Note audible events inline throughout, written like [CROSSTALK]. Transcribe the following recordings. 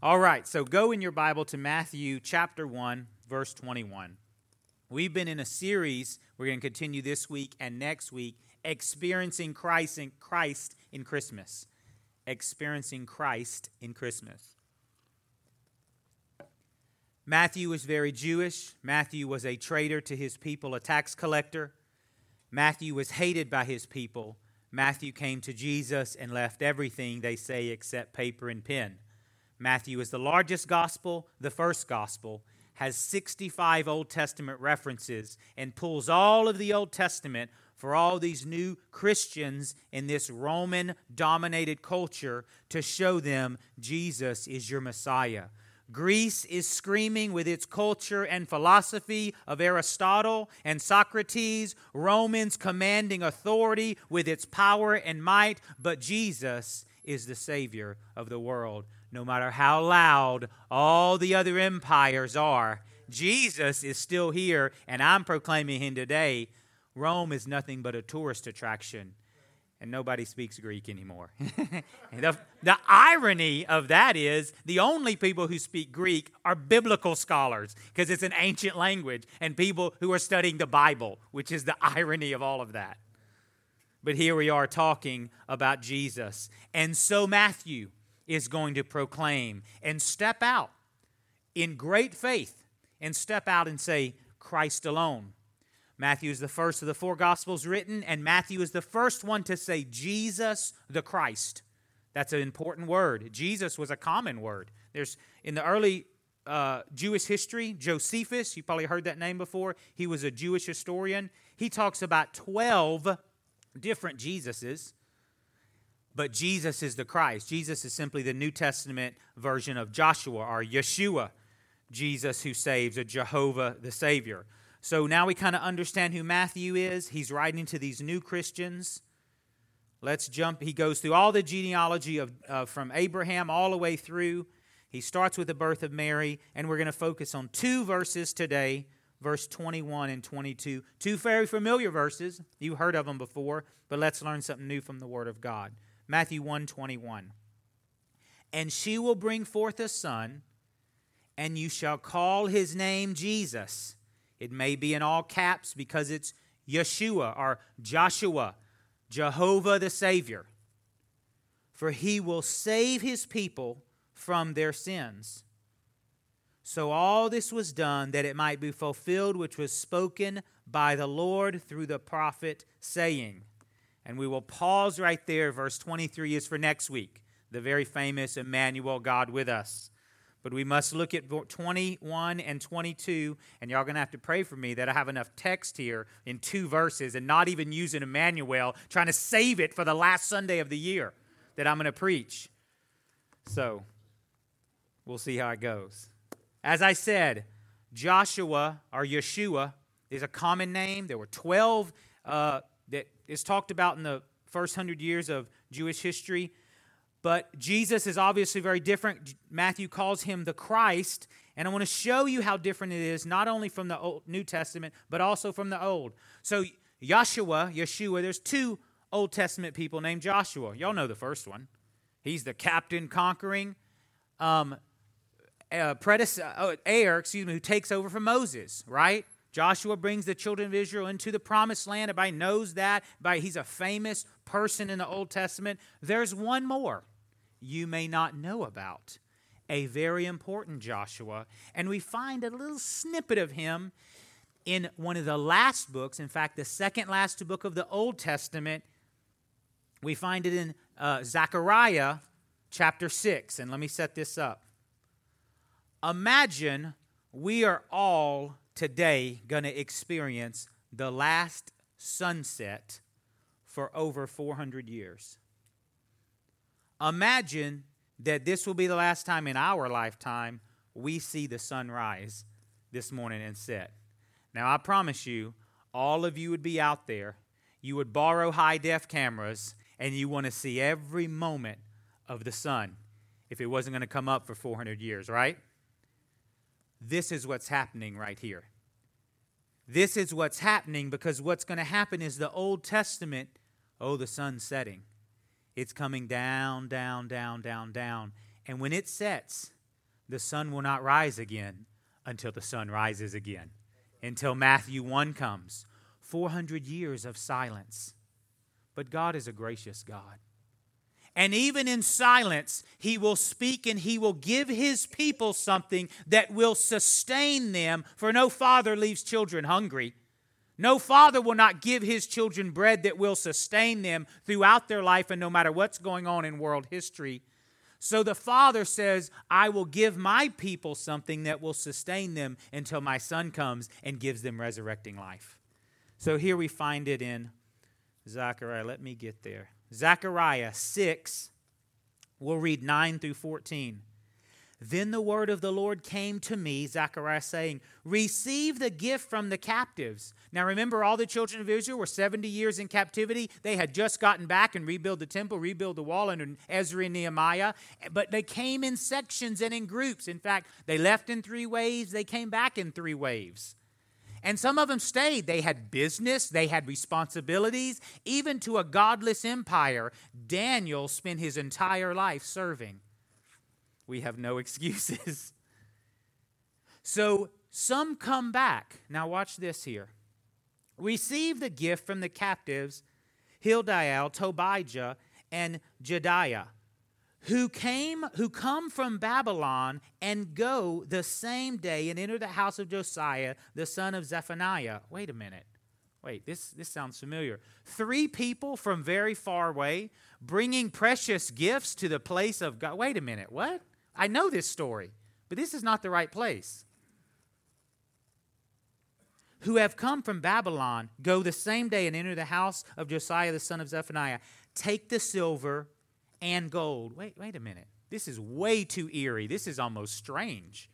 All right, so go in your Bible to Matthew chapter 1, verse 21. We've been in a series, we're going to continue this week and next week, experiencing Christ in, Christ in Christmas. Experiencing Christ in Christmas. Matthew was very Jewish. Matthew was a traitor to his people, a tax collector. Matthew was hated by his people. Matthew came to Jesus and left everything, they say, except paper and pen. Matthew is the largest gospel, the first gospel, has 65 Old Testament references, and pulls all of the Old Testament for all these new Christians in this Roman dominated culture to show them Jesus is your Messiah. Greece is screaming with its culture and philosophy of Aristotle and Socrates, Romans commanding authority with its power and might, but Jesus is the Savior of the world. No matter how loud all the other empires are, Jesus is still here, and I'm proclaiming him today. Rome is nothing but a tourist attraction and nobody speaks Greek anymore. [LAUGHS] the, the irony of that is the only people who speak Greek are biblical scholars because it's an ancient language and people who are studying the Bible, which is the irony of all of that. But here we are talking about Jesus. And so Matthew is going to proclaim and step out in great faith and step out and say, Christ alone. Matthew is the first of the four Gospels written, and Matthew is the first one to say Jesus the Christ. That's an important word. Jesus was a common word. There's in the early uh, Jewish history, Josephus, you probably heard that name before. He was a Jewish historian. He talks about 12 different Jesuses, but Jesus is the Christ. Jesus is simply the New Testament version of Joshua or Yeshua, Jesus who saves, or Jehovah the Savior. So now we kind of understand who Matthew is. He's writing to these new Christians. Let's jump. He goes through all the genealogy of uh, from Abraham all the way through. He starts with the birth of Mary, and we're going to focus on two verses today, verse 21 and 22. Two very familiar verses. You heard of them before, but let's learn something new from the Word of God. Matthew 1 21. And she will bring forth a son, and you shall call his name Jesus it may be in all caps because it's Yeshua or Joshua, Jehovah the Savior. For he will save his people from their sins. So all this was done that it might be fulfilled which was spoken by the Lord through the prophet, saying, and we will pause right there. Verse 23 is for next week, the very famous Emmanuel, God with us. But we must look at 21 and 22, and y'all to have to pray for me that I have enough text here in two verses and not even using Emmanuel, trying to save it for the last Sunday of the year that I'm to preach. So we'll see how it goes. As I said, Joshua or Yeshua is a common name. There were 12 uh, is talked about in the first hundred years of Jewish history. But Jesus is obviously very different. Matthew calls him the Christ. And I want to show you how different it is, not only from the Old, New Testament, but also from the Old. So, Joshua, Yeshua, there's two Old Testament people named Joshua. Y'all know the first one. He's the captain conquering um, uh, uh, heir, excuse me, who takes over from Moses, right? Joshua brings the children of Israel into the promised land. Everybody knows that. He's a famous person in the Old Testament. There's one more you may not know about, a very important Joshua. And we find a little snippet of him in one of the last books, in fact, the second last book of the Old Testament. We find it in uh, Zechariah chapter 6. And let me set this up. Imagine we are all today going to experience the last sunset for over 400 years. Imagine that this will be the last time in our lifetime we see the sun rise this morning and set. Now, I promise you, all of you would be out there. You would borrow high def cameras and you want to see every moment of the sun if it wasn't going to come up for 400 years, right? This is what's happening right here. This is what's happening because what's going to happen is the Old Testament, oh, the sun's setting. It's coming down, down, down, down, down. And when it sets, the sun will not rise again until the sun rises again, until Matthew 1 comes. 400 years of silence. But God is a gracious God. And even in silence, He will speak and He will give His people something that will sustain them, for no father leaves children hungry. No father will not give his children bread that will sustain them throughout their life and no matter what's going on in world history. So the father says, I will give my people something that will sustain them until my son comes and gives them resurrecting life. So here we find it in Zechariah. Let me get there. Zechariah 6, we'll read 9 through 14. Then the word of the Lord came to me, Zechariah saying, Receive the gift from the captives. Now remember, all the children of Israel were 70 years in captivity. They had just gotten back and rebuilt the temple, rebuilt the wall under Ezra and Nehemiah. But they came in sections and in groups. In fact, they left in three waves, they came back in three waves. And some of them stayed. They had business, they had responsibilities, even to a godless empire. Daniel spent his entire life serving we have no [LAUGHS] excuses. so some come back. Now, watch this here. Receive the gift from the captives, Hildiel, Tobijah, and Jedaiah, who came, who come from Babylon and go the same day and enter the house of Josiah, the son of Zephaniah. Wait a minute. Wait, this, this sounds familiar. Three people from very far away bringing precious gifts to the place of God. Wait a minute, what? I know this story, but this is not the right place. Who have come from Babylon, go the same day and enter the house of Josiah the son of Zephaniah. Take the silver and gold. Wait, wait a minute. This is way too eerie. This is almost strange.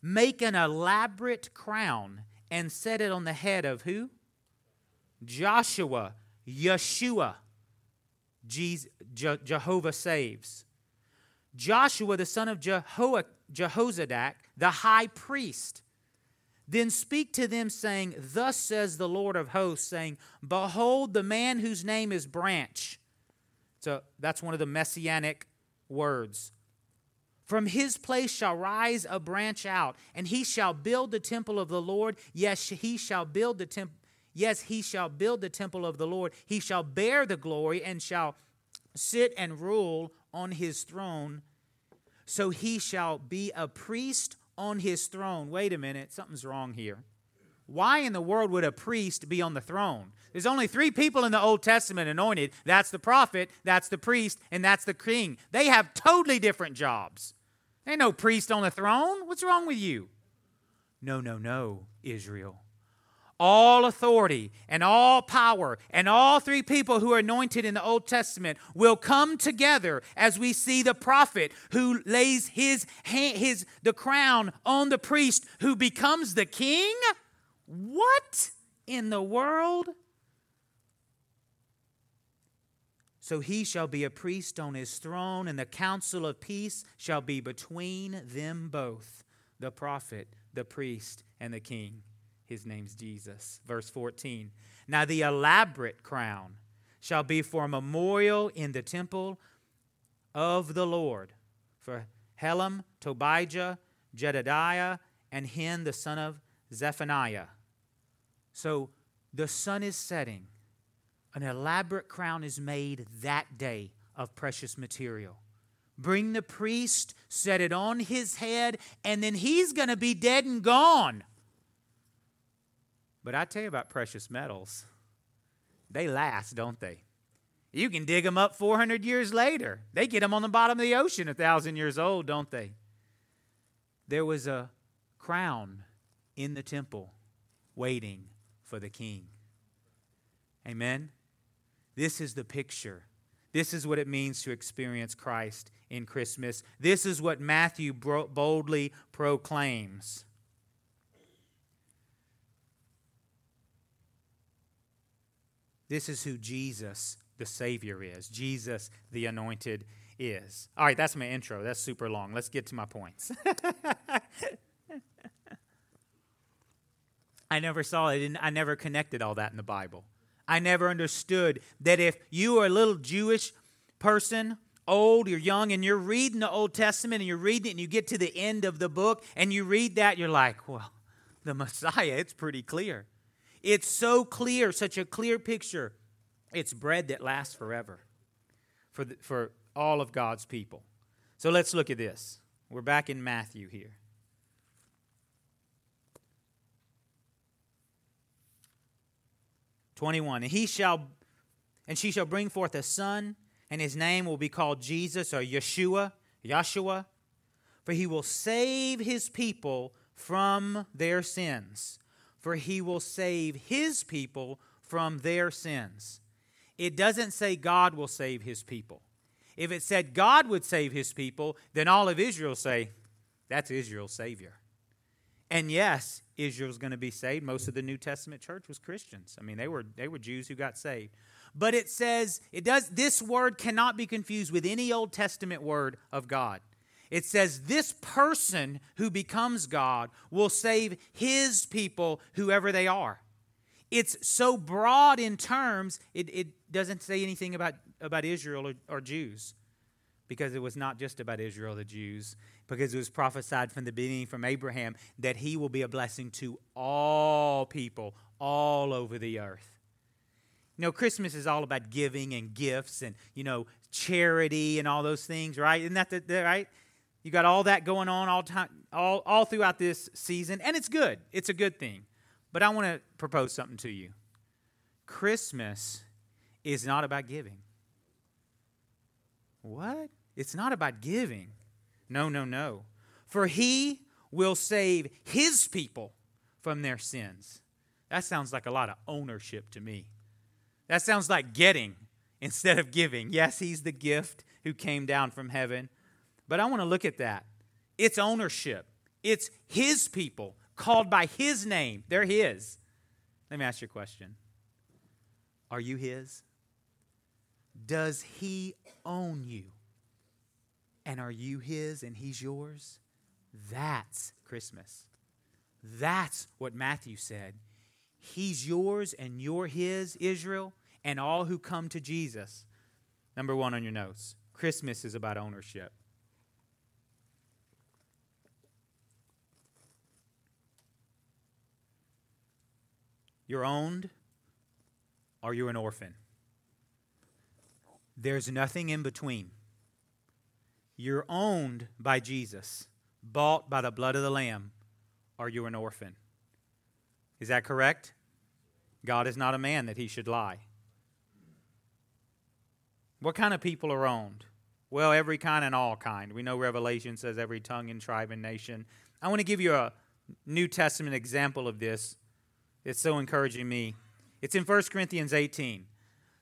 Make an elaborate crown and set it on the head of who? Joshua, Yeshua, Jesus, Jehovah saves. Joshua, the son of Jeho- Jehozadak, the high priest. Then speak to them, saying, Thus says the Lord of hosts, saying, Behold, the man whose name is Branch. So that's one of the messianic words. From his place shall rise a branch out, and he shall build the temple of the Lord. Yes, he shall build the temple. Yes, he shall build the temple of the Lord. He shall bear the glory and shall sit and rule on his throne so he shall be a priest on his throne. Wait a minute, something's wrong here. Why in the world would a priest be on the throne? There's only three people in the Old Testament anointed that's the prophet, that's the priest, and that's the king. They have totally different jobs. Ain't no priest on the throne. What's wrong with you? No, no, no, Israel all authority and all power and all three people who are anointed in the Old Testament will come together as we see the prophet who lays his his the crown on the priest who becomes the king? What in the world? So he shall be a priest on his throne, and the counsel of peace shall be between them both the prophet, the priest, and the king. His name's Jesus. Verse 14. Now the elaborate crown shall be for a memorial in the temple of the Lord for Helam, Tobijah, Jedediah, and Hen, the son of Zephaniah. So the sun is setting. An elaborate crown is made that day of precious material. Bring the priest, set it on his head, and then he's going to be dead and gone. But I tell you about precious metals. They last, don't they? You can dig them up 400 years later. They get them on the bottom of the ocean a thousand years old, don't they? There was a crown in the temple waiting for the king. Amen? This is the picture. This is what it means to experience Christ in Christmas. This is what Matthew boldly proclaims. This is who Jesus, the Savior, is. Jesus, the anointed, is. All right, that's my intro. That's super long. Let's get to my points. [LAUGHS] I never saw it. I never connected all that in the Bible. I never understood that if you are a little Jewish person old, you're young, and you're reading the Old Testament and you're reading it and you get to the end of the book and you read that, you're like, well, [LAUGHS] the Messiah, it's pretty clear. It's so clear, such a clear picture. It's bread that lasts forever for, the, for all of God's people. So let's look at this. We're back in Matthew here. Twenty-one, and he shall, and she shall bring forth a son, and his name will be called Jesus or Yeshua, Yeshua, for he will save his people from their sins. For he will save his people from their sins. It doesn't say God will save his people. If it said God would save his people, then all of Israel say, that's Israel's Savior. And yes, Israel's going to be saved. Most of the New Testament church was Christians. I mean, they were, they were Jews who got saved. But it says, it does, this word cannot be confused with any Old Testament word of God. It says, this person who becomes God will save his people, whoever they are. It's so broad in terms, it, it doesn't say anything about, about Israel or, or Jews because it was not just about Israel, the Jews, because it was prophesied from the beginning from Abraham that he will be a blessing to all people all over the earth. You know, Christmas is all about giving and gifts and, you know, charity and all those things, right? Isn't that the, the right? You got all that going on all time all, all throughout this season, and it's good. It's a good thing. But I want to propose something to you. Christmas is not about giving. What? It's not about giving. No, no, no. For he will save his people from their sins. That sounds like a lot of ownership to me. That sounds like getting instead of giving. Yes, he's the gift who came down from heaven. But I want to look at that. It's ownership, it's his people called by his name. They're his. Let me ask you a question Are you his? Does he own you? And are you his and he's yours? That's Christmas. That's what Matthew said. He's yours and you're his, Israel, and all who come to Jesus. Number one on your notes Christmas is about ownership. You're owned or you're an orphan. There's nothing in between. You're owned by Jesus, bought by the blood of the Lamb, or you're an orphan. Is that correct? God is not a man that he should lie. What kind of people are owned? Well, every kind and all kind. We know Revelation says every tongue and tribe and nation. I want to give you a New Testament example of this. It's so encouraging me. It's in 1 Corinthians 18.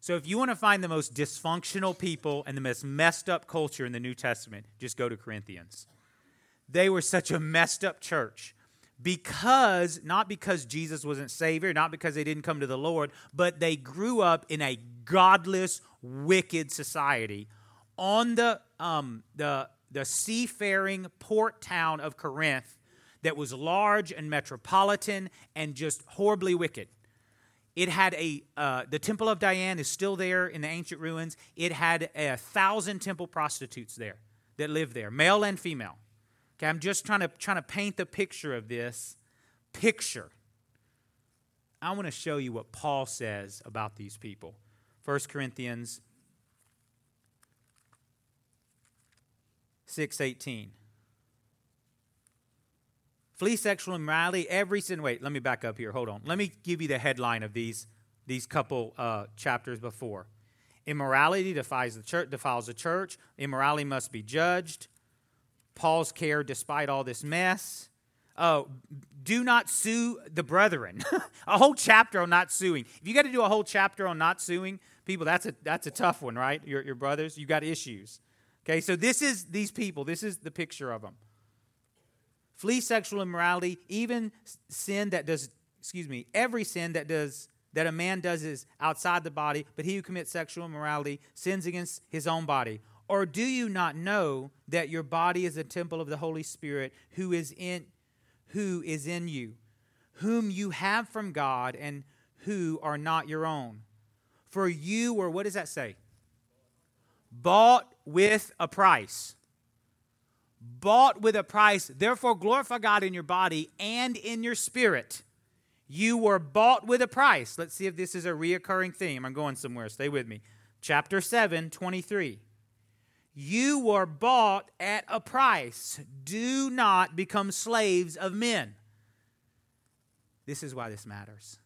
So if you want to find the most dysfunctional people and the most messed up culture in the New Testament, just go to Corinthians. They were such a messed up church because, not because Jesus wasn't Savior, not because they didn't come to the Lord, but they grew up in a godless, wicked society on the, um, the, the seafaring port town of Corinth that was large and metropolitan and just horribly wicked. It had a, uh, the Temple of Diane is still there in the ancient ruins. It had a thousand temple prostitutes there that lived there, male and female. Okay, I'm just trying to, trying to paint the picture of this picture. I want to show you what Paul says about these people. 1 Corinthians 6:18. Flee sexual immorality, every sin. Wait, let me back up here. Hold on. Let me give you the headline of these, these couple uh, chapters before. Immorality defies the church, defiles the church. Immorality must be judged. Paul's care despite all this mess. Oh, do not sue the brethren. [LAUGHS] a whole chapter on not suing. If you got to do a whole chapter on not suing people, that's a that's a tough one, right? Your, your brothers, you got issues. Okay, so this is these people. This is the picture of them. Flee sexual immorality, even sin that does, excuse me, every sin that does that a man does is outside the body, but he who commits sexual immorality sins against his own body. Or do you not know that your body is a temple of the Holy Spirit who is in who is in you, whom you have from God and who are not your own? For you were what does that say? Bought with a price. Bought with a price. Therefore, glorify God in your body and in your spirit. You were bought with a price. Let's see if this is a reoccurring theme. I'm going somewhere. Stay with me. Chapter 7, 23. You were bought at a price. Do not become slaves of men. This is why this matters.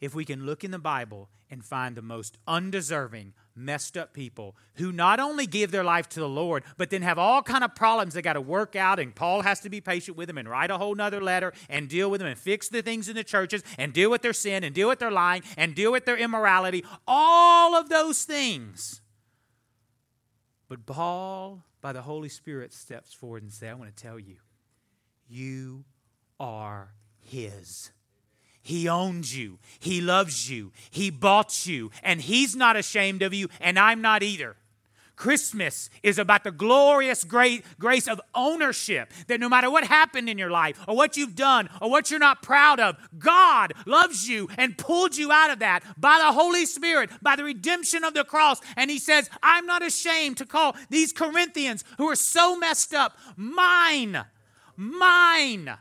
If we can look in the Bible and find the most undeserving, messed up people who not only give their life to the Lord, but then have all kind of problems they got to work out, and Paul has to be patient with them and write a whole nother letter and deal with them and fix the things in the churches and deal with their sin and deal with their lying and deal with their immorality, all of those things. But Paul, by the Holy Spirit, steps forward and says, I want to tell you, you are his. He owns you. He loves you. He bought you. And He's not ashamed of you, and I'm not either. Christmas is about the glorious great grace of ownership that no matter what happened in your life or what you've done or what you're not proud of, God loves you and pulled you out of that by the Holy Spirit, by the redemption of the cross. And He says, I'm not ashamed to call these Corinthians who are so messed up mine, mine.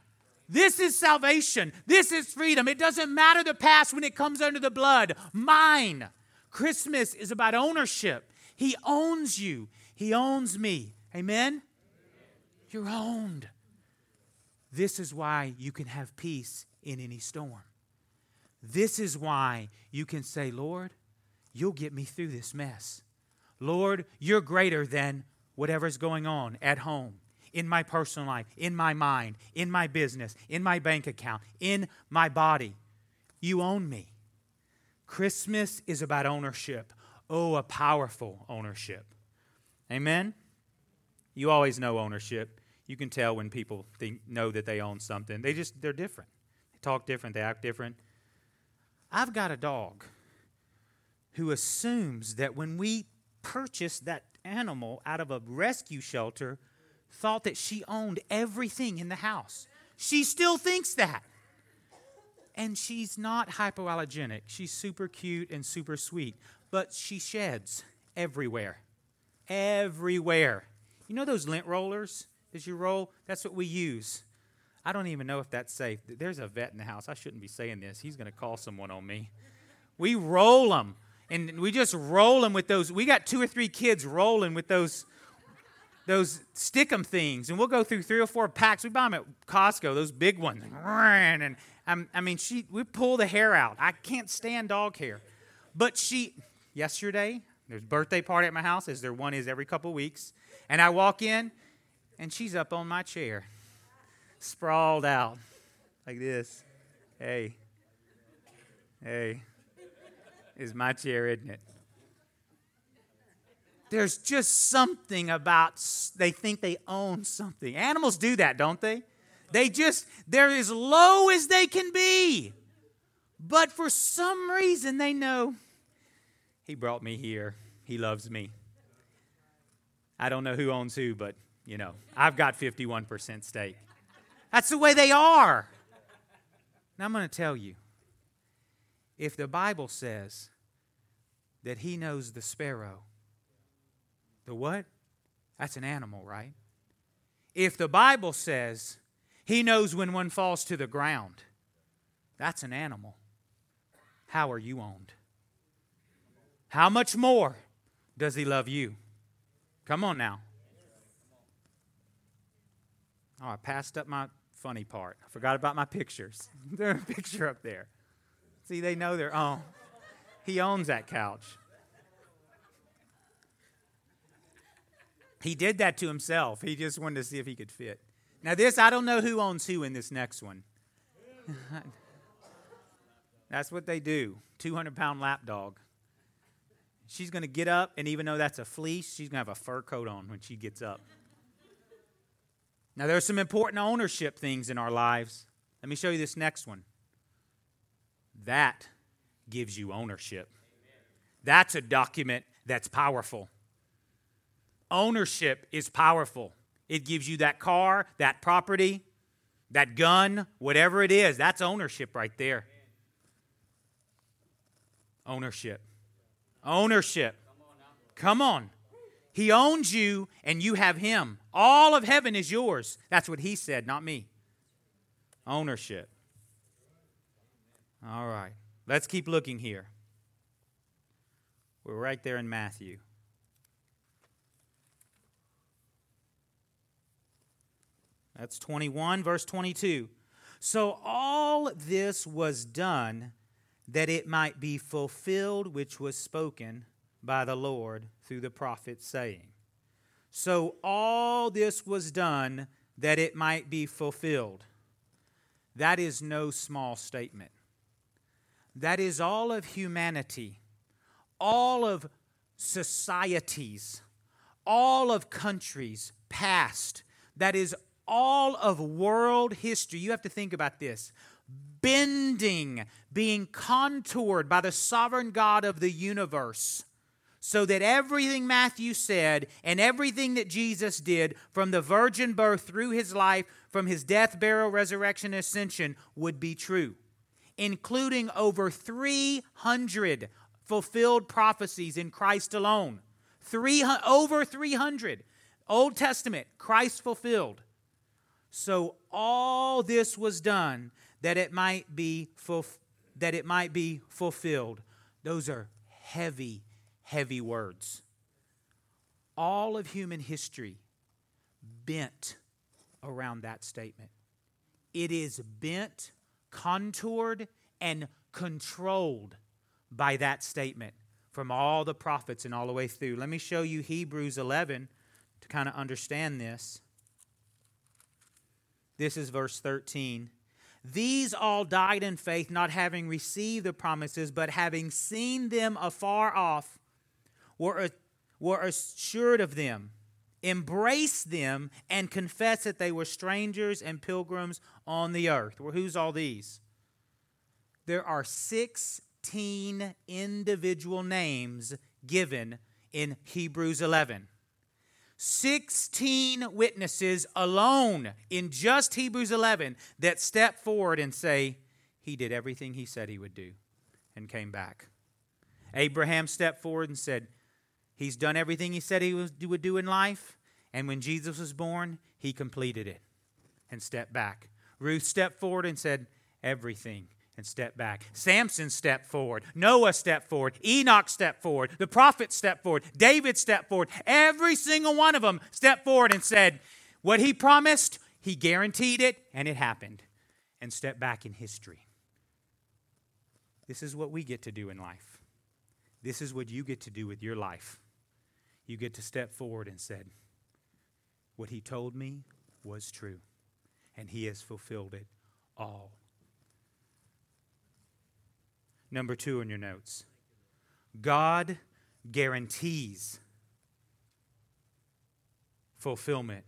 This is salvation. This is freedom. It doesn't matter the past when it comes under the blood. Mine. Christmas is about ownership. He owns you, He owns me. Amen? You're owned. This is why you can have peace in any storm. This is why you can say, Lord, you'll get me through this mess. Lord, you're greater than whatever's going on at home in my personal life, in my mind, in my business, in my bank account, in my body. You own me. Christmas is about ownership. Oh, a powerful ownership. Amen? You always know ownership. You can tell when people think, know that they own something. They just, they're different. They talk different, they act different. I've got a dog who assumes that when we purchase that animal out of a rescue shelter, thought that she owned everything in the house. She still thinks that. And she's not hypoallergenic. She's super cute and super sweet, but she sheds everywhere. Everywhere. You know those lint rollers that you roll? That's what we use. I don't even know if that's safe. There's a vet in the house. I shouldn't be saying this. He's going to call someone on me. We roll them, and we just roll them with those. We got two or three kids rolling with those those stickum things, and we'll go through three or four packs. We buy them at Costco, those big ones. And um, I mean, she we pull the hair out. I can't stand dog hair, but she yesterday there's birthday party at my house, as there one is every couple weeks, and I walk in, and she's up on my chair, sprawled out like this. Hey, hey, is my chair, isn't it? There's just something about they think they own something. Animals do that, don't they? They just, they're as low as they can be. But for some reason, they know He brought me here. He loves me. I don't know who owns who, but, you know, I've got 51% stake. That's the way they are. Now, I'm going to tell you if the Bible says that He knows the sparrow, the what? That's an animal, right? If the Bible says he knows when one falls to the ground, that's an animal. How are you owned? How much more does he love you? Come on now. Oh, I passed up my funny part. I forgot about my pictures. [LAUGHS] There's a picture up there. See, they know they're, oh, he owns that couch. He did that to himself. He just wanted to see if he could fit. Now, this, I don't know who owns who in this next one. [LAUGHS] that's what they do 200 pound lap dog. She's going to get up, and even though that's a fleece, she's going to have a fur coat on when she gets up. Now, there's some important ownership things in our lives. Let me show you this next one. That gives you ownership. That's a document that's powerful. Ownership is powerful. It gives you that car, that property, that gun, whatever it is. That's ownership right there. Ownership. Ownership. Come on. He owns you and you have him. All of heaven is yours. That's what he said, not me. Ownership. All right. Let's keep looking here. We're right there in Matthew. That's 21, verse 22. So all this was done that it might be fulfilled which was spoken by the Lord through the prophet, saying, So all this was done that it might be fulfilled. That is no small statement. That is all of humanity, all of societies, all of countries past. That is all of world history. You have to think about this bending, being contoured by the sovereign God of the universe so that everything Matthew said and everything that Jesus did from the virgin birth through his life, from his death, burial, resurrection, ascension would be true, including over 300 fulfilled prophecies in Christ alone. Three, over 300. Old Testament, Christ fulfilled. So all this was done that it might be fulf- that it might be fulfilled. Those are heavy heavy words. All of human history bent around that statement. It is bent, contoured, and controlled by that statement from all the prophets and all the way through. Let me show you Hebrews 11 to kind of understand this. This is verse 13. These all died in faith, not having received the promises, but having seen them afar off were, were assured of them, embraced them, and confessed that they were strangers and pilgrims on the earth. Well, who's all these? There are 16 individual names given in Hebrews 11. 16 witnesses alone in just Hebrews 11 that step forward and say, He did everything He said He would do and came back. Abraham stepped forward and said, He's done everything he said he would do in life. And when Jesus was born, he completed it and stepped back. Ruth stepped forward and said, Everything and stepped back. Samson stepped forward. Noah stepped forward. Enoch stepped forward. The prophets stepped forward. David stepped forward. Every single one of them stepped forward and said, What he promised, he guaranteed it, and it happened. And stepped back in history. This is what we get to do in life. This is what you get to do with your life you get to step forward and said, What he told me was true, and he has fulfilled it all. Number two in your notes God guarantees fulfillment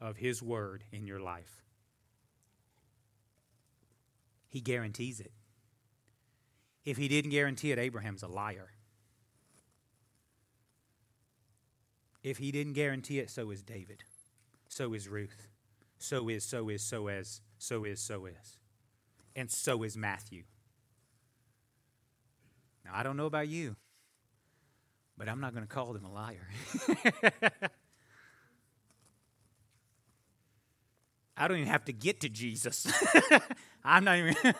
of his word in your life. He guarantees it. If he didn't guarantee it, Abraham's a liar. If he didn't guarantee it, so is David. So is Ruth. So is, so is, so is, so is, so is. And so is Matthew. Now, I don't know about you, but I'm not going to call them a liar. [LAUGHS] I don't even have to get to Jesus. [LAUGHS] I'm not even. [LAUGHS]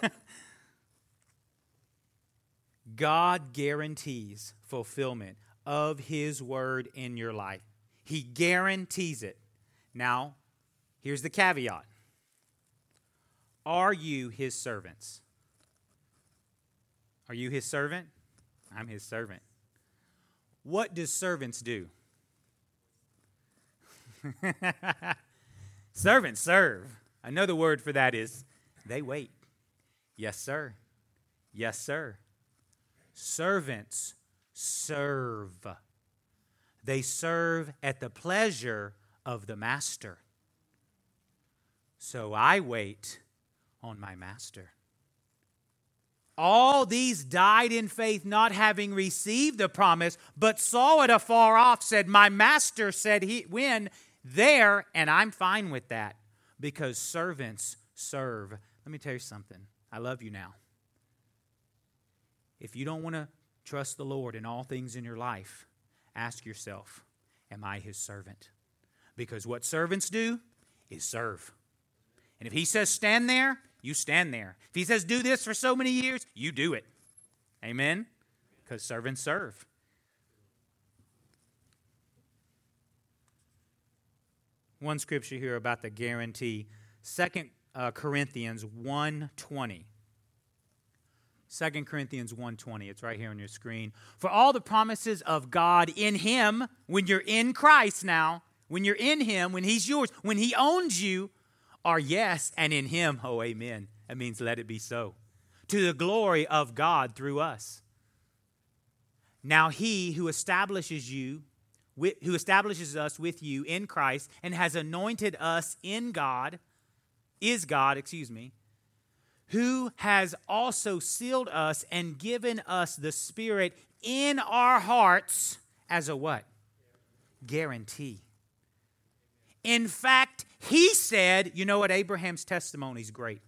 God guarantees fulfillment of His word in your life. He guarantees it. Now, here's the caveat Are you His servants? Are you His servant? I'm His servant. What do servants do? [LAUGHS] servants serve. Another word for that is they wait. Yes, sir. Yes, sir. Servants serve. They serve at the pleasure of the master. So I wait on my master. All these died in faith, not having received the promise, but saw it afar off, said, My master said he when there, and I'm fine with that because servants serve. Let me tell you something. I love you now. If you don't want to trust the Lord in all things in your life, ask yourself Am I his servant? Because what servants do is serve. And if he says stand there, you stand there. If he says do this for so many years, you do it. Amen? Because servants serve. One scripture here about the guarantee. Second uh, Corinthians 1.20. 2 Corinthians 1:20. It's right here on your screen. For all the promises of God in him, when you're in Christ now, when you're in him, when he's yours, when he owns you, are yes, and in him, oh amen. That means let it be so. To the glory of God through us. Now he who establishes you who establishes us with you in Christ and has anointed us in God is God, excuse me, who has also sealed us and given us the Spirit in our hearts as a what? Guarantee. In fact, he said, you know what? Abraham's testimony is great.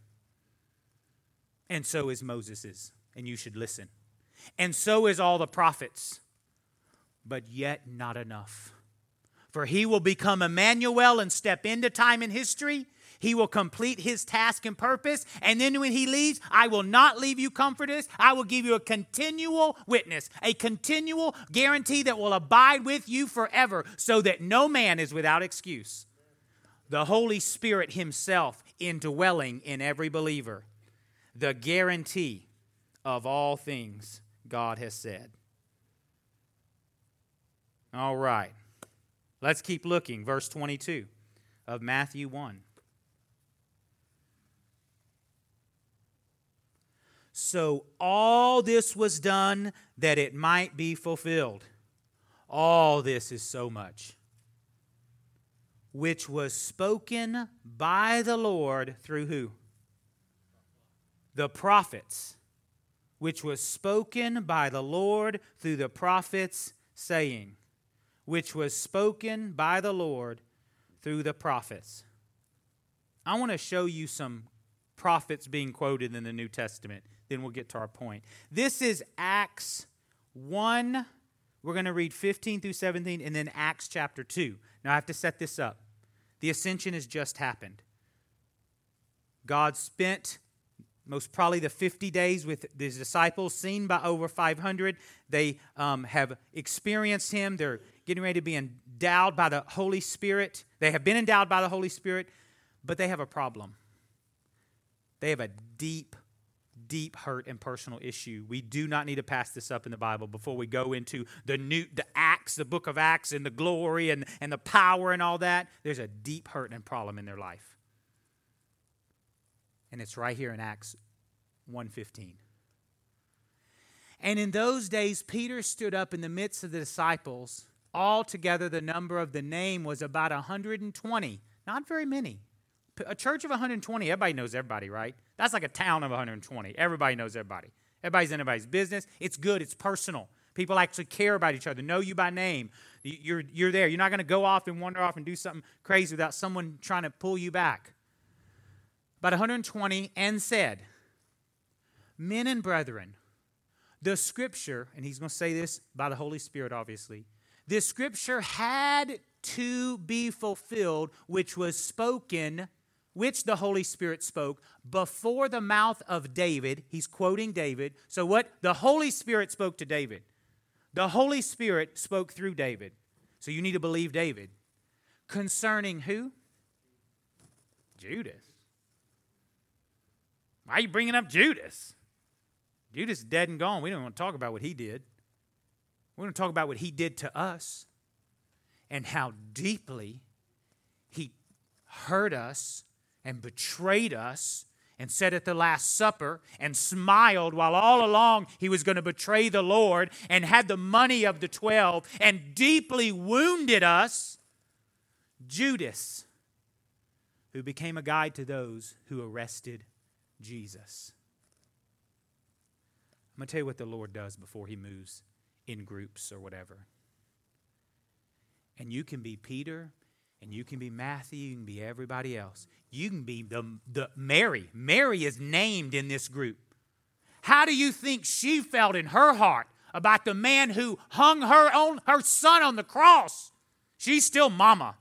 And so is Moses's, and you should listen. And so is all the prophets, but yet not enough. For he will become Emmanuel and step into time and history he will complete his task and purpose. And then when he leaves, I will not leave you comfortless. I will give you a continual witness, a continual guarantee that will abide with you forever, so that no man is without excuse. The Holy Spirit himself indwelling in every believer, the guarantee of all things God has said. All right. Let's keep looking. Verse 22 of Matthew 1. So all this was done that it might be fulfilled. All this is so much. Which was spoken by the Lord through who? The prophets. Which was spoken by the Lord through the prophets, saying, Which was spoken by the Lord through the prophets. I want to show you some prophets being quoted in the New Testament then we'll get to our point. This is Acts 1. We're going to read 15 through 17 and then Acts chapter 2. Now I have to set this up. The ascension has just happened. God spent most probably the 50 days with his disciples, seen by over 500. They um, have experienced him. They're getting ready to be endowed by the Holy Spirit. They have been endowed by the Holy Spirit, but they have a problem. They have a deep deep hurt and personal issue. We do not need to pass this up in the Bible before we go into the new the Acts, the book of Acts and the glory and, and the power and all that. There's a deep hurt and problem in their life. And it's right here in Acts 1:15. And in those days Peter stood up in the midst of the disciples. Altogether the number of the name was about 120. Not very many. A church of 120, everybody knows everybody, right? That's like a town of 120. Everybody knows everybody. Everybody's in everybody's business. It's good, it's personal. People actually care about each other, know you by name. You're, you're there. You're not going to go off and wander off and do something crazy without someone trying to pull you back. About 120 and said, Men and brethren, the scripture, and he's going to say this by the Holy Spirit, obviously, this scripture had to be fulfilled, which was spoken which the Holy Spirit spoke before the mouth of David. He's quoting David. So, what? The Holy Spirit spoke to David. The Holy Spirit spoke through David. So, you need to believe David. Concerning who? Judas. Why are you bringing up Judas? Judas is dead and gone. We don't want to talk about what he did. We want to talk about what he did to us and how deeply he hurt us and betrayed us and said at the Last Supper and smiled while all along he was going to betray the Lord and had the money of the twelve and deeply wounded us, Judas, who became a guide to those who arrested Jesus. I'm going to tell you what the Lord does before he moves in groups or whatever. And you can be Peter and you can be Matthew, you can be everybody else. You can be the, the Mary. Mary is named in this group. How do you think she felt in her heart about the man who hung her own her son on the cross? She's still mama.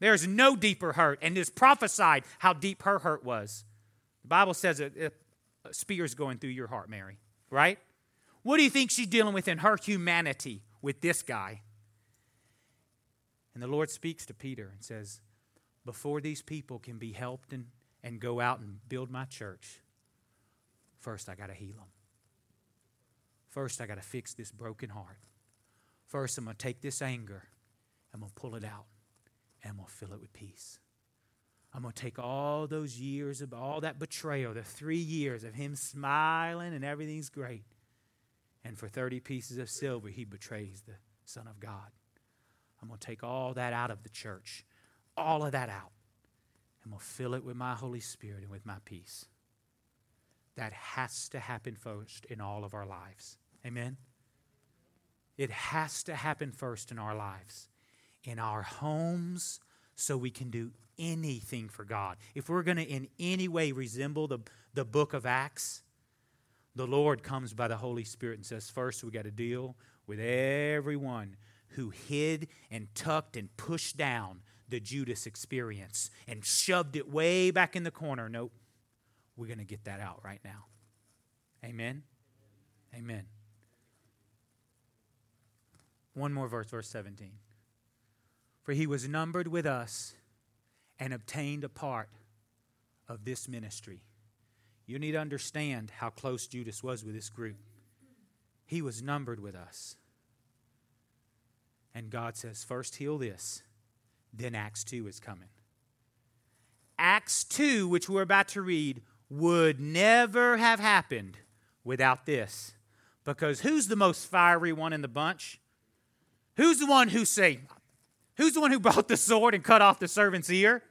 There's no deeper hurt, and it's prophesied how deep her hurt was. The Bible says a, a spear's going through your heart, Mary, right? What do you think she's dealing with in her humanity with this guy? And the Lord speaks to Peter and says, Before these people can be helped and, and go out and build my church, first I got to heal them. First, I got to fix this broken heart. First, I'm going to take this anger, I'm going to pull it out, and I'm going to fill it with peace. I'm going to take all those years of all that betrayal, the three years of him smiling and everything's great. And for 30 pieces of silver, he betrays the Son of God. I'm going to take all that out of the church, all of that out. I'm going to fill it with my Holy Spirit and with my peace. That has to happen first in all of our lives. Amen? It has to happen first in our lives, in our homes, so we can do anything for God. If we're going to in any way resemble the, the book of Acts, the Lord comes by the Holy Spirit and says, First, we got to deal with everyone who hid and tucked and pushed down the Judas experience and shoved it way back in the corner. Nope. We're going to get that out right now. Amen. Amen. One more verse, verse 17. For he was numbered with us and obtained a part of this ministry. You need to understand how close Judas was with this group. He was numbered with us. And God says, first heal this, then Acts 2 is coming. Acts 2, which we're about to read, would never have happened without this. Because who's the most fiery one in the bunch? Who's the one who say, who's the one who brought the sword and cut off the servant's ear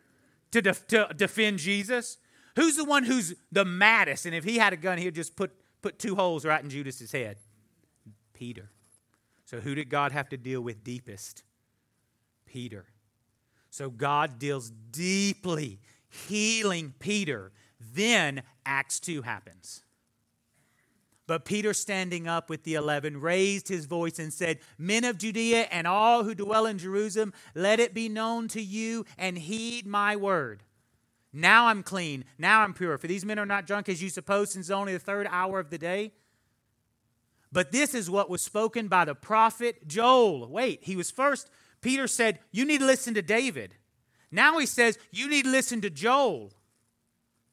to, def- to defend Jesus? Who's the one who's the maddest? And if he had a gun, he'd just put, put two holes right in Judas's head. Peter. So who did God have to deal with deepest? Peter. So God deals deeply, healing Peter. Then Acts 2 happens. But Peter, standing up with the eleven, raised his voice and said, Men of Judea and all who dwell in Jerusalem, let it be known to you and heed my word. Now I'm clean. Now I'm pure. For these men are not drunk as you suppose, since it's only the third hour of the day. But this is what was spoken by the prophet Joel. Wait, he was first. Peter said, You need to listen to David. Now he says, You need to listen to Joel.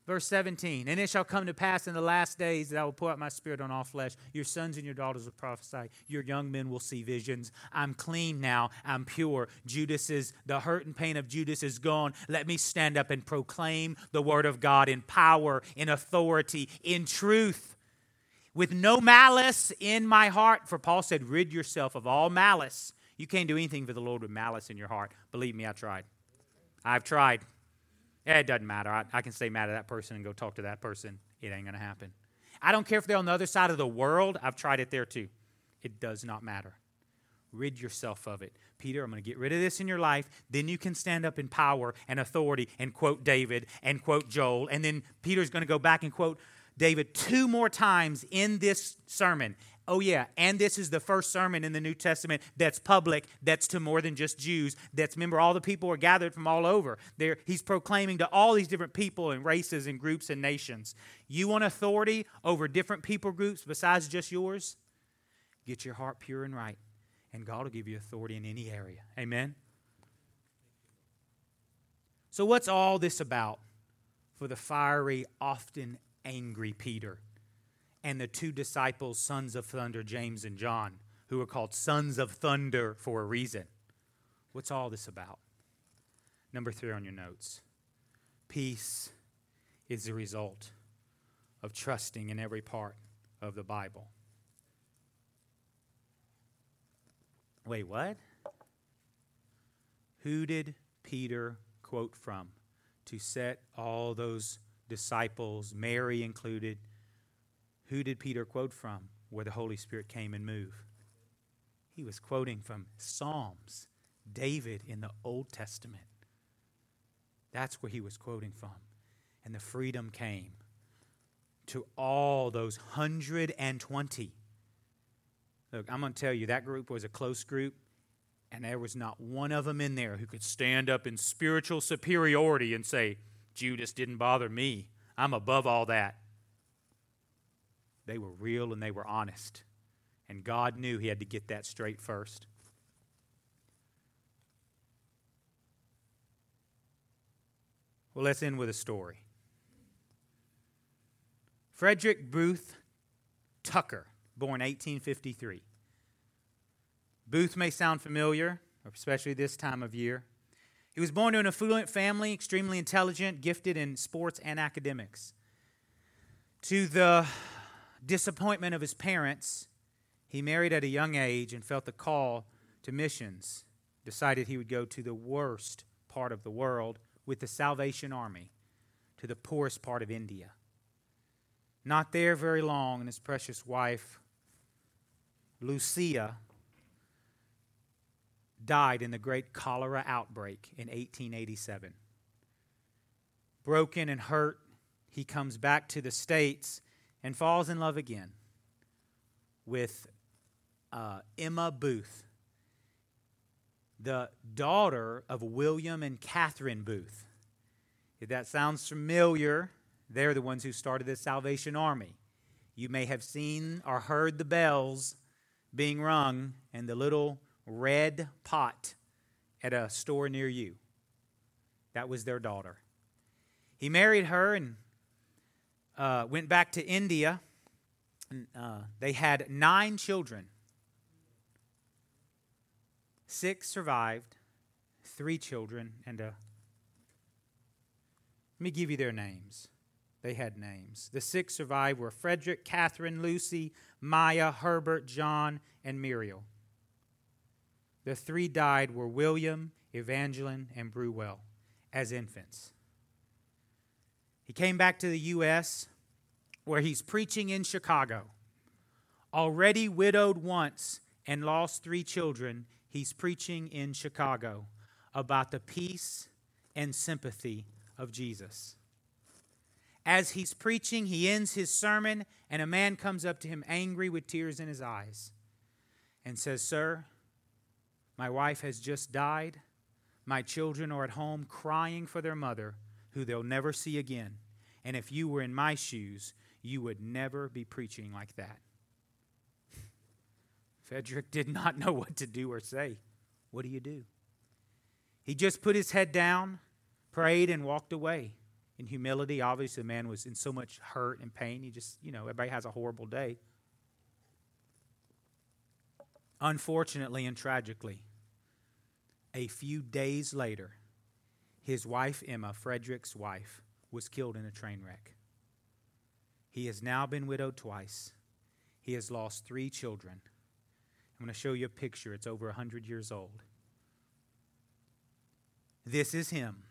Verse 17, and it shall come to pass in the last days that I will pour out my spirit on all flesh. Your sons and your daughters will prophesy. Your young men will see visions. I'm clean now. I'm pure. Judas is, the hurt and pain of Judas is gone. Let me stand up and proclaim the word of God in power, in authority, in truth, with no malice in my heart. For Paul said, rid yourself of all malice. You can't do anything for the Lord with malice in your heart. Believe me, I tried. I've tried. Eh, it doesn't matter. I, I can stay mad at that person and go talk to that person. It ain't going to happen. I don't care if they're on the other side of the world. I've tried it there too. It does not matter. Rid yourself of it. Peter, I'm going to get rid of this in your life. Then you can stand up in power and authority and quote David and quote Joel. And then Peter's going to go back and quote David two more times in this sermon. Oh, yeah. And this is the first sermon in the New Testament that's public, that's to more than just Jews. That's, remember, all the people are gathered from all over. There, he's proclaiming to all these different people and races and groups and nations. You want authority over different people groups besides just yours? Get your heart pure and right, and God will give you authority in any area. Amen? So, what's all this about for the fiery, often angry Peter? and the two disciples, sons of thunder, James and John, who are called sons of thunder for a reason. What's all this about? Number three on your notes peace is the result of trusting in every part of the Bible. Wait, what? Who did Peter quote from to set all those disciples, Mary included, who did Peter quote from where the Holy Spirit came and moved? He was quoting from Psalms, David in the Old Testament. That's where he was quoting from. And the freedom came to all those 120. Look, I'm going to tell you, that group was a close group. And there was not one of them in there who could stand up in spiritual superiority and say, Judas didn't bother me. I'm above all that. They were real and they were honest. And God knew He had to get that straight first. Well, let's end with a story. Frederick Booth Tucker, born 1853. Booth may sound familiar, especially this time of year. He was born to an affluent family, extremely intelligent, gifted in sports and academics. To the disappointment of his parents, he married at a young age and felt the call to missions. Decided he would go to the worst part of the world with the Salvation Army, to the poorest part of India. Not there very long, and his precious wife, Lucia, died in the great cholera outbreak in 1887. Broken and hurt, he comes back to the States and falls in love again with uh, Emma Booth, the daughter of William and Catherine Booth. If that sounds familiar, they're the ones who started the Salvation Army. You may have seen or heard the bells being rung and the little red pot at a store near you. That was their daughter. He married her and uh, went back to India. And, uh, they had nine children. Six survived, three children, and a. Let me give you their names. They had names. The six survived were Frederick, Catherine, Lucy, Maya, Herbert, John, and Muriel. The three died were William, Evangeline, and Brewell as infants. He came back to the U.S., where he's preaching in Chicago. Already widowed once and lost three children, he's preaching in Chicago about the peace and sympathy of Jesus. As he's preaching, he ends his sermon, and a man comes up to him angry with tears in his eyes and says, Sir, my wife has just died. My children are at home crying for their mother, who they'll never see again. And if you were in my shoes, you would never be preaching like that. [LAUGHS] Frederick did not know what to do or say. What do you do? He just put his head down, prayed, and walked away. In humility, obviously, the man was in so much hurt and pain. He just, you know, everybody has a horrible day. Unfortunately and tragically, a few days later, his wife, Emma, Frederick's wife, was killed in a train wreck. He has now been widowed twice. He has lost three children. I'm going to show you a picture. It's over 100 years old. This is him,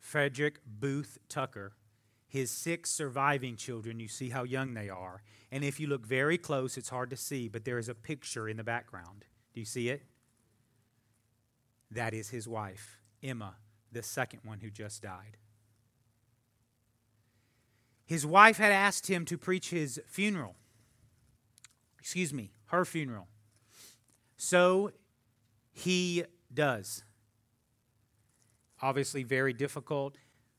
Frederick Booth Tucker. His six surviving children, you see how young they are. And if you look very close, it's hard to see, but there is a picture in the background. Do you see it? That is his wife, Emma, the second one who just died. His wife had asked him to preach his funeral. Excuse me, her funeral. So he does. Obviously, very difficult.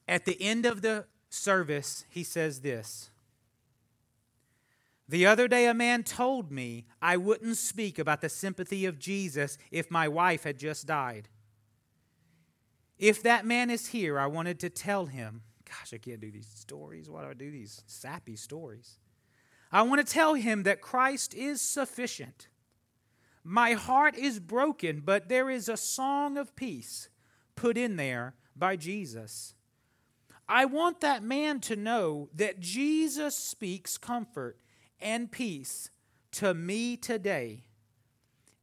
At the end of the service, he says this The other day, a man told me I wouldn't speak about the sympathy of Jesus if my wife had just died. If that man is here, I wanted to tell him gosh, I can't do these stories. Why do I do these sappy stories? I want to tell him that Christ is sufficient. My heart is broken, but there is a song of peace put in there by Jesus. I want that man to know that Jesus speaks comfort and peace to me today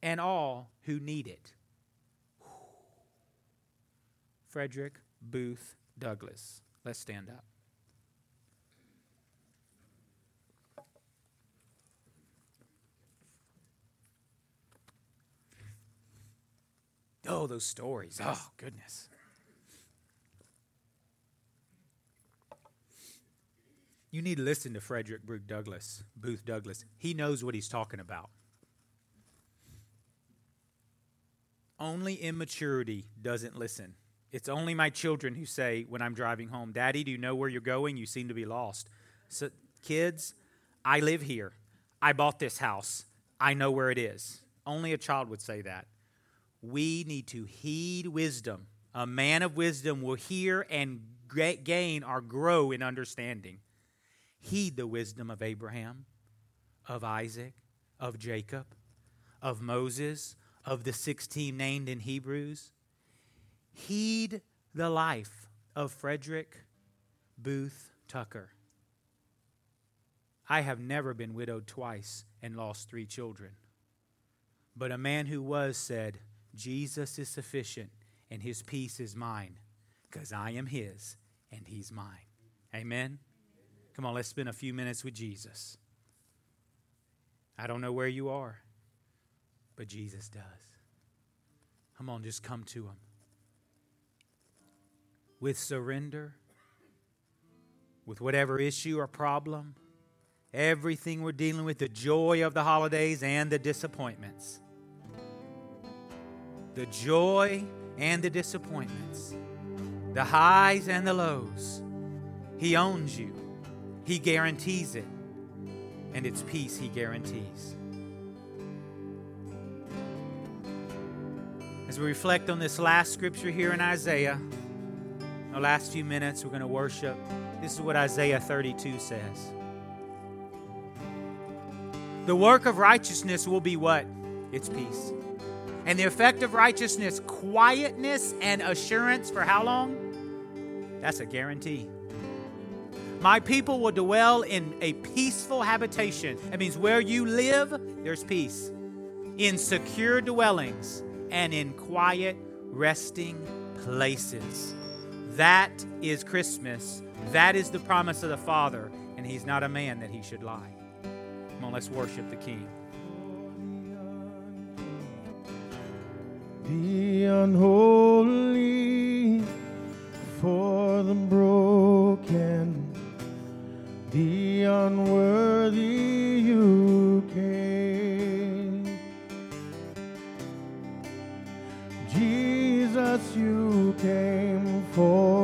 and all who need it. Frederick Booth Douglass. Let's stand up. Oh, those stories. Oh, goodness. You need to listen to Frederick Booth Douglass, Booth Douglass. He knows what he's talking about. Only immaturity doesn't listen. It's only my children who say when I'm driving home, Daddy, do you know where you're going? You seem to be lost. So, kids, I live here. I bought this house. I know where it is. Only a child would say that. We need to heed wisdom. A man of wisdom will hear and gain or grow in understanding. Heed the wisdom of Abraham, of Isaac, of Jacob, of Moses, of the 16 named in Hebrews. Heed the life of Frederick Booth Tucker. I have never been widowed twice and lost three children. But a man who was said, Jesus is sufficient and his peace is mine, because I am his and he's mine. Amen? Come on, let's spend a few minutes with Jesus. I don't know where you are, but Jesus does. Come on, just come to him. With surrender, with whatever issue or problem, everything we're dealing with, the joy of the holidays and the disappointments. The joy and the disappointments, the highs and the lows. He owns you, He guarantees it, and it's peace He guarantees. As we reflect on this last scripture here in Isaiah, the last few minutes we're going to worship. This is what Isaiah 32 says. The work of righteousness will be what? It's peace. And the effect of righteousness, quietness and assurance for how long? That's a guarantee. My people will dwell in a peaceful habitation. That means where you live, there's peace. In secure dwellings and in quiet, resting places. That is Christmas. That is the promise of the Father. And He's not a man that He should lie. Come on, let's worship the King. The unholy for the broken, the unworthy you came. Jesus, you came for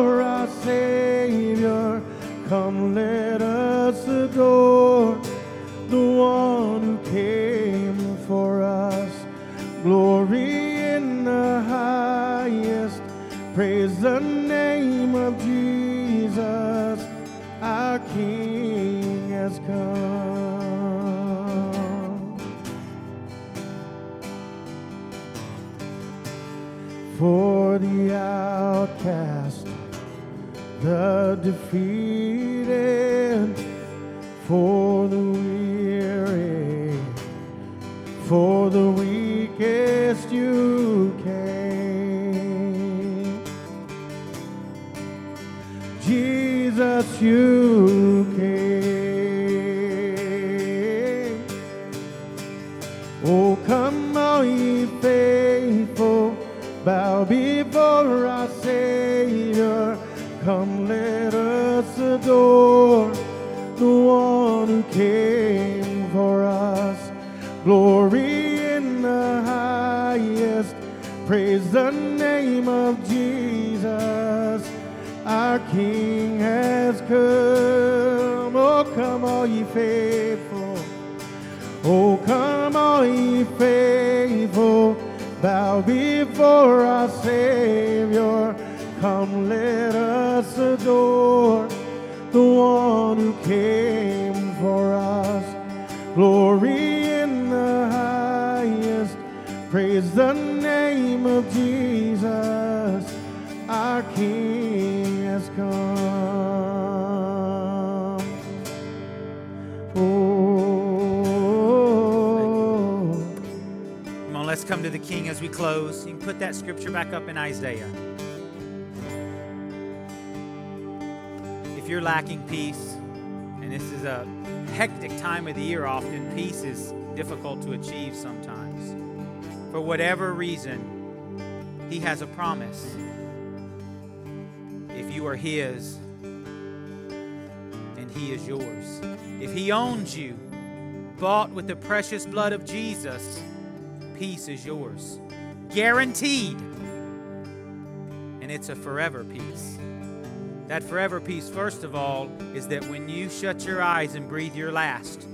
before the defeated, in Isaiah. If you're lacking peace, and this is a hectic time of the year often, peace is difficult to achieve sometimes. For whatever reason, He has a promise. If you are His, and He is yours. If He owns you, bought with the precious blood of Jesus, peace is yours. Guaranteed. And it's a forever peace. That forever peace, first of all, is that when you shut your eyes and breathe your last,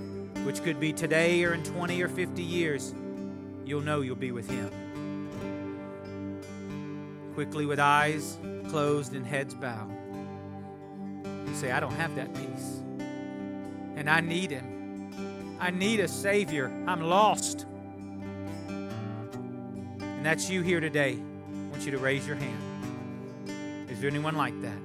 which could be today or in 20 or 50 years, you'll know you'll be with Him. Quickly, with eyes closed and heads bowed, you say, I don't have that peace. And I need Him. I need a Savior. I'm lost. And that's you here today. I want you to raise your hand. Is there anyone like that?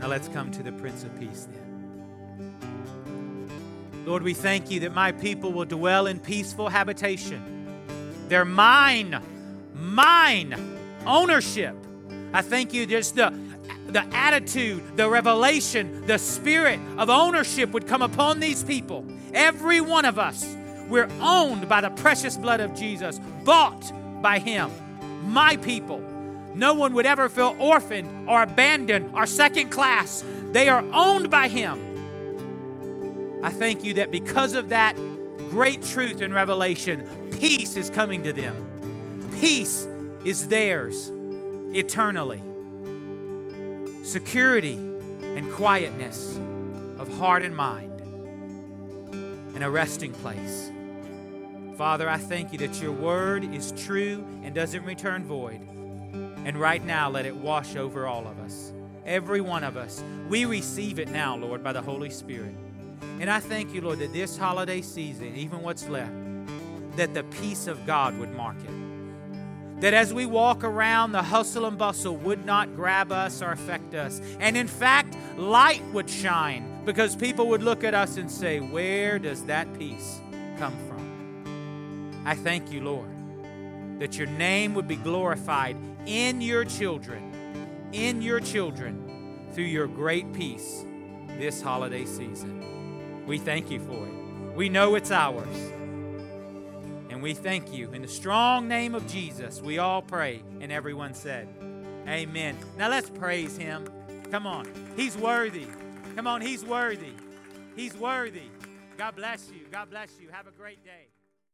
Now let's come to the Prince of Peace then. Lord, we thank you that my people will dwell in peaceful habitation. They're mine, mine, ownership. I thank you just the, the attitude, the revelation, the spirit of ownership would come upon these people. Every one of us, we're owned by the precious blood of Jesus, bought by Him. My people. No one would ever feel orphaned or abandoned or second class. They are owned by Him. I thank you that because of that great truth and revelation, peace is coming to them. Peace is theirs eternally. Security and quietness of heart and mind, and a resting place. Father, I thank you that your word is true and doesn't return void. And right now, let it wash over all of us. Every one of us. We receive it now, Lord, by the Holy Spirit. And I thank you, Lord, that this holiday season, even what's left, that the peace of God would mark it. That as we walk around, the hustle and bustle would not grab us or affect us. And in fact, light would shine because people would look at us and say, Where does that peace come from? I thank you, Lord, that your name would be glorified in your children, in your children, through your great peace this holiday season. We thank you for it. We know it's ours. And we thank you. In the strong name of Jesus, we all pray. And everyone said, Amen. Now let's praise him. Come on. He's worthy. Come on. He's worthy. He's worthy. God bless you. God bless you. Have a great day.